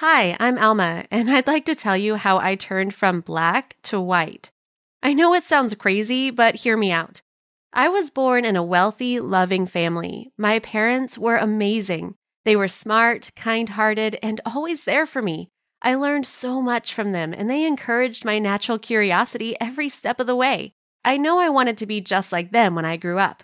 Hi, I'm Alma, and I'd like to tell you how I turned from black to white. I know it sounds crazy, but hear me out. I was born in a wealthy, loving family. My parents were amazing. They were smart, kind hearted, and always there for me. I learned so much from them, and they encouraged my natural curiosity every step of the way. I know I wanted to be just like them when I grew up.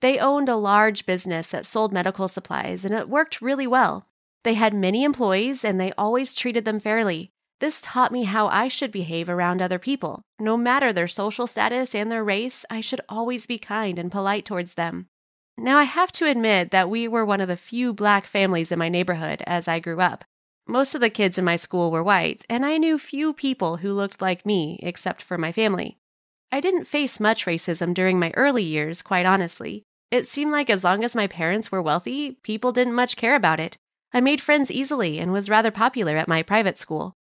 They owned a large business that sold medical supplies, and it worked really well. They had many employees, and they always treated them fairly. This taught me how I should behave around other people. No matter their social status and their race, I should always be kind and polite towards them. Now, I have to admit that we were one of the few black families in my neighborhood as I grew up. Most of the kids in my school were white, and I knew few people who looked like me except for my family. I didn't face much racism during my early years, quite honestly. It seemed like as long as my parents were wealthy, people didn't much care about it. I made friends easily and was rather popular at my private school.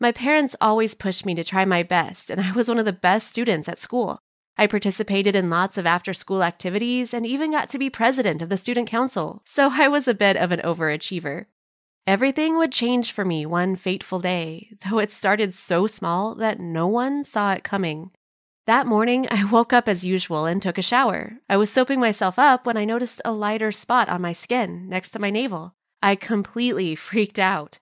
My parents always pushed me to try my best, and I was one of the best students at school. I participated in lots of after school activities and even got to be president of the student council, so I was a bit of an overachiever. Everything would change for me one fateful day, though it started so small that no one saw it coming. That morning, I woke up as usual and took a shower. I was soaping myself up when I noticed a lighter spot on my skin next to my navel. I completely freaked out.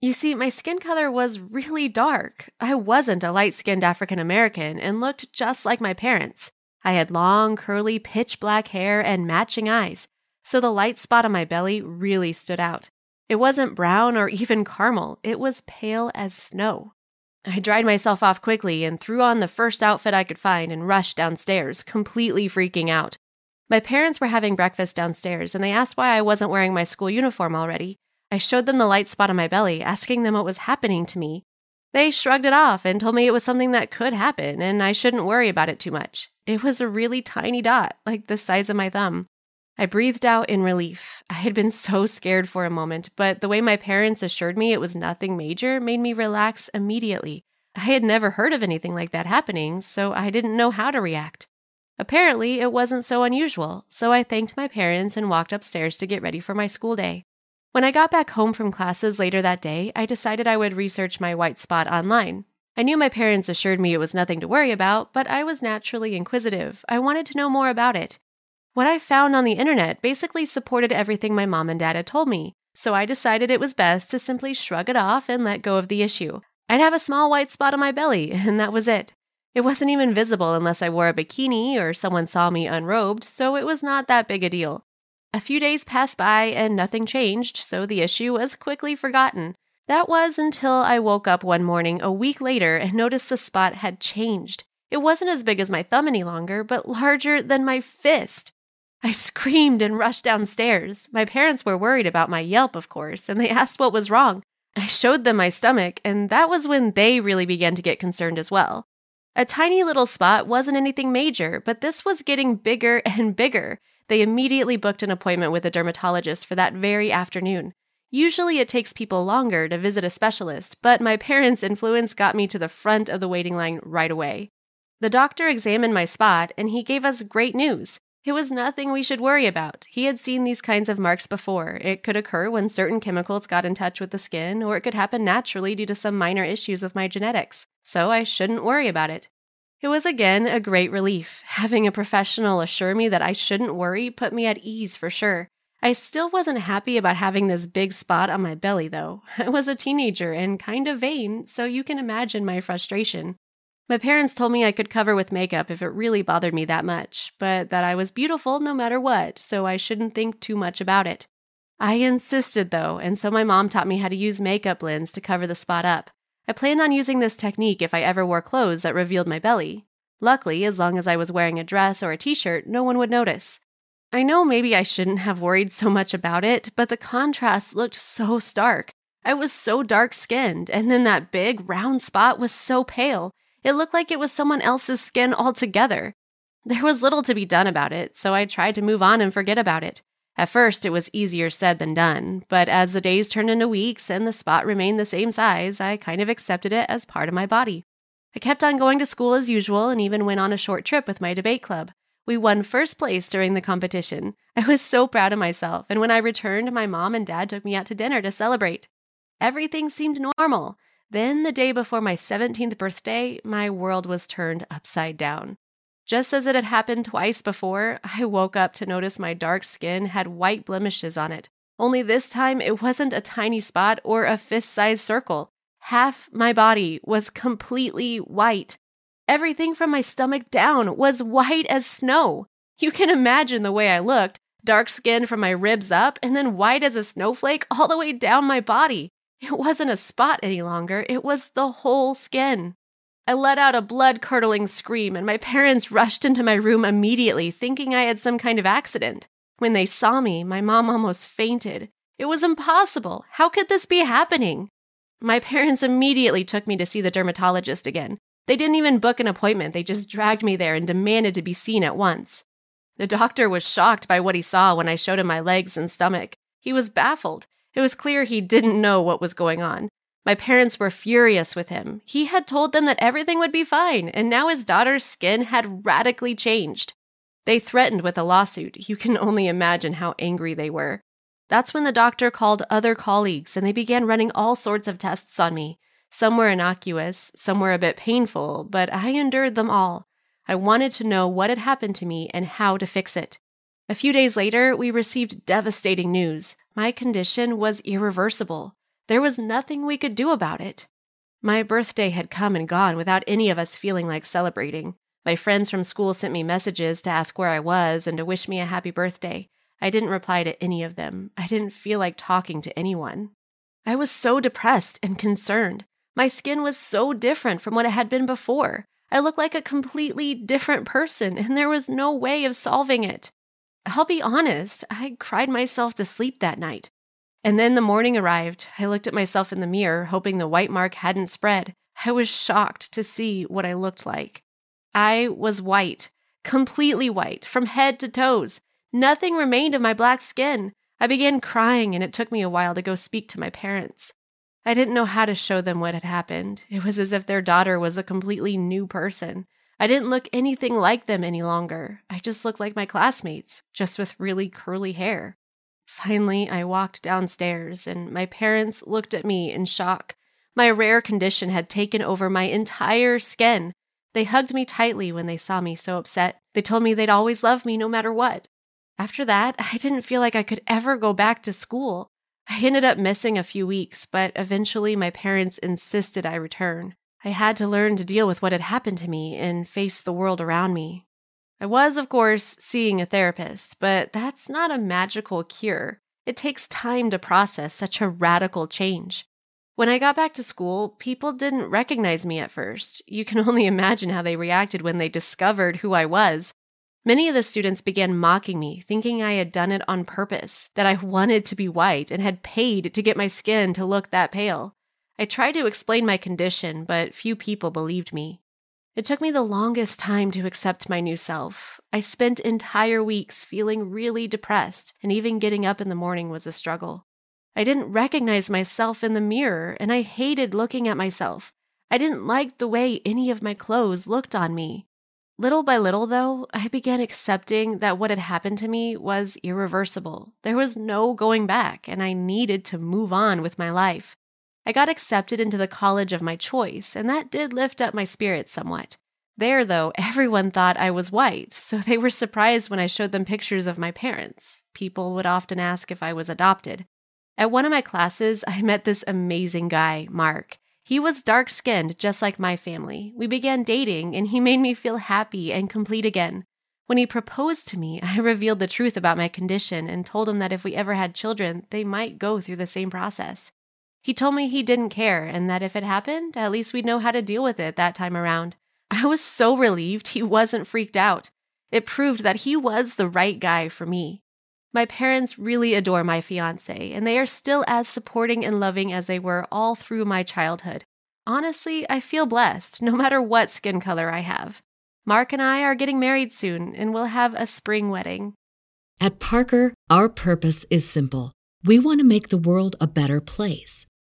You see, my skin color was really dark. I wasn't a light skinned African American and looked just like my parents. I had long, curly, pitch black hair and matching eyes, so the light spot on my belly really stood out. It wasn't brown or even caramel, it was pale as snow. I dried myself off quickly and threw on the first outfit I could find and rushed downstairs, completely freaking out. My parents were having breakfast downstairs and they asked why I wasn't wearing my school uniform already. I showed them the light spot on my belly, asking them what was happening to me. They shrugged it off and told me it was something that could happen and I shouldn't worry about it too much. It was a really tiny dot, like the size of my thumb. I breathed out in relief. I had been so scared for a moment, but the way my parents assured me it was nothing major made me relax immediately. I had never heard of anything like that happening, so I didn't know how to react. Apparently, it wasn't so unusual, so I thanked my parents and walked upstairs to get ready for my school day. When I got back home from classes later that day, I decided I would research my white spot online. I knew my parents assured me it was nothing to worry about, but I was naturally inquisitive. I wanted to know more about it. What I found on the internet basically supported everything my mom and dad had told me, so I decided it was best to simply shrug it off and let go of the issue. I'd have a small white spot on my belly, and that was it. It wasn't even visible unless I wore a bikini or someone saw me unrobed, so it was not that big a deal. A few days passed by and nothing changed, so the issue was quickly forgotten. That was until I woke up one morning a week later and noticed the spot had changed. It wasn't as big as my thumb any longer, but larger than my fist. I screamed and rushed downstairs. My parents were worried about my yelp, of course, and they asked what was wrong. I showed them my stomach, and that was when they really began to get concerned as well. A tiny little spot wasn't anything major, but this was getting bigger and bigger. They immediately booked an appointment with a dermatologist for that very afternoon. Usually it takes people longer to visit a specialist, but my parents' influence got me to the front of the waiting line right away. The doctor examined my spot and he gave us great news. It was nothing we should worry about. He had seen these kinds of marks before. It could occur when certain chemicals got in touch with the skin, or it could happen naturally due to some minor issues with my genetics. So I shouldn't worry about it. It was again a great relief. Having a professional assure me that I shouldn't worry put me at ease for sure. I still wasn't happy about having this big spot on my belly, though. I was a teenager and kind of vain, so you can imagine my frustration. My parents told me I could cover with makeup if it really bothered me that much, but that I was beautiful no matter what, so I shouldn't think too much about it. I insisted though, and so my mom taught me how to use makeup blends to cover the spot up. I planned on using this technique if I ever wore clothes that revealed my belly. Luckily, as long as I was wearing a dress or a t shirt, no one would notice. I know maybe I shouldn't have worried so much about it, but the contrast looked so stark. I was so dark skinned, and then that big, round spot was so pale. It looked like it was someone else's skin altogether. There was little to be done about it, so I tried to move on and forget about it. At first, it was easier said than done, but as the days turned into weeks and the spot remained the same size, I kind of accepted it as part of my body. I kept on going to school as usual and even went on a short trip with my debate club. We won first place during the competition. I was so proud of myself, and when I returned, my mom and dad took me out to dinner to celebrate. Everything seemed normal. Then, the day before my 17th birthday, my world was turned upside down. Just as it had happened twice before, I woke up to notice my dark skin had white blemishes on it. Only this time, it wasn't a tiny spot or a fist sized circle. Half my body was completely white. Everything from my stomach down was white as snow. You can imagine the way I looked dark skin from my ribs up, and then white as a snowflake all the way down my body. It wasn't a spot any longer, it was the whole skin. I let out a blood curdling scream, and my parents rushed into my room immediately, thinking I had some kind of accident. When they saw me, my mom almost fainted. It was impossible. How could this be happening? My parents immediately took me to see the dermatologist again. They didn't even book an appointment, they just dragged me there and demanded to be seen at once. The doctor was shocked by what he saw when I showed him my legs and stomach. He was baffled. It was clear he didn't know what was going on. My parents were furious with him. He had told them that everything would be fine, and now his daughter's skin had radically changed. They threatened with a lawsuit. You can only imagine how angry they were. That's when the doctor called other colleagues and they began running all sorts of tests on me. Some were innocuous, some were a bit painful, but I endured them all. I wanted to know what had happened to me and how to fix it. A few days later, we received devastating news. My condition was irreversible. There was nothing we could do about it. My birthday had come and gone without any of us feeling like celebrating. My friends from school sent me messages to ask where I was and to wish me a happy birthday. I didn't reply to any of them. I didn't feel like talking to anyone. I was so depressed and concerned. My skin was so different from what it had been before. I looked like a completely different person, and there was no way of solving it. I'll be honest, I cried myself to sleep that night. And then the morning arrived. I looked at myself in the mirror, hoping the white mark hadn't spread. I was shocked to see what I looked like. I was white, completely white, from head to toes. Nothing remained of my black skin. I began crying, and it took me a while to go speak to my parents. I didn't know how to show them what had happened. It was as if their daughter was a completely new person. I didn't look anything like them any longer. I just looked like my classmates, just with really curly hair. Finally, I walked downstairs, and my parents looked at me in shock. My rare condition had taken over my entire skin. They hugged me tightly when they saw me so upset. They told me they'd always love me no matter what. After that, I didn't feel like I could ever go back to school. I ended up missing a few weeks, but eventually my parents insisted I return. I had to learn to deal with what had happened to me and face the world around me. I was, of course, seeing a therapist, but that's not a magical cure. It takes time to process such a radical change. When I got back to school, people didn't recognize me at first. You can only imagine how they reacted when they discovered who I was Many of the students began mocking me, thinking I had done it on purpose, that I wanted to be white and had paid to get my skin to look that pale. I tried to explain my condition, but few people believed me. It took me the longest time to accept my new self. I spent entire weeks feeling really depressed, and even getting up in the morning was a struggle. I didn't recognize myself in the mirror, and I hated looking at myself. I didn't like the way any of my clothes looked on me. Little by little, though, I began accepting that what had happened to me was irreversible. There was no going back, and I needed to move on with my life. I got accepted into the college of my choice, and that did lift up my spirits somewhat. There, though, everyone thought I was white, so they were surprised when I showed them pictures of my parents. People would often ask if I was adopted. At one of my classes, I met this amazing guy, Mark. He was dark skinned, just like my family. We began dating, and he made me feel happy and complete again. When he proposed to me, I revealed the truth about my condition and told him that if we ever had children, they might go through the same process. He told me he didn't care and that if it happened, at least we'd know how to deal with it that time around. I was so relieved he wasn't freaked out. It proved that he was the right guy for me. My parents really adore my fiance, and they are still as supporting and loving as they were all through my childhood. Honestly, I feel blessed no matter what skin color I have. Mark and I are getting married soon, and we'll have a spring wedding. At Parker, our purpose is simple. We want to make the world a better place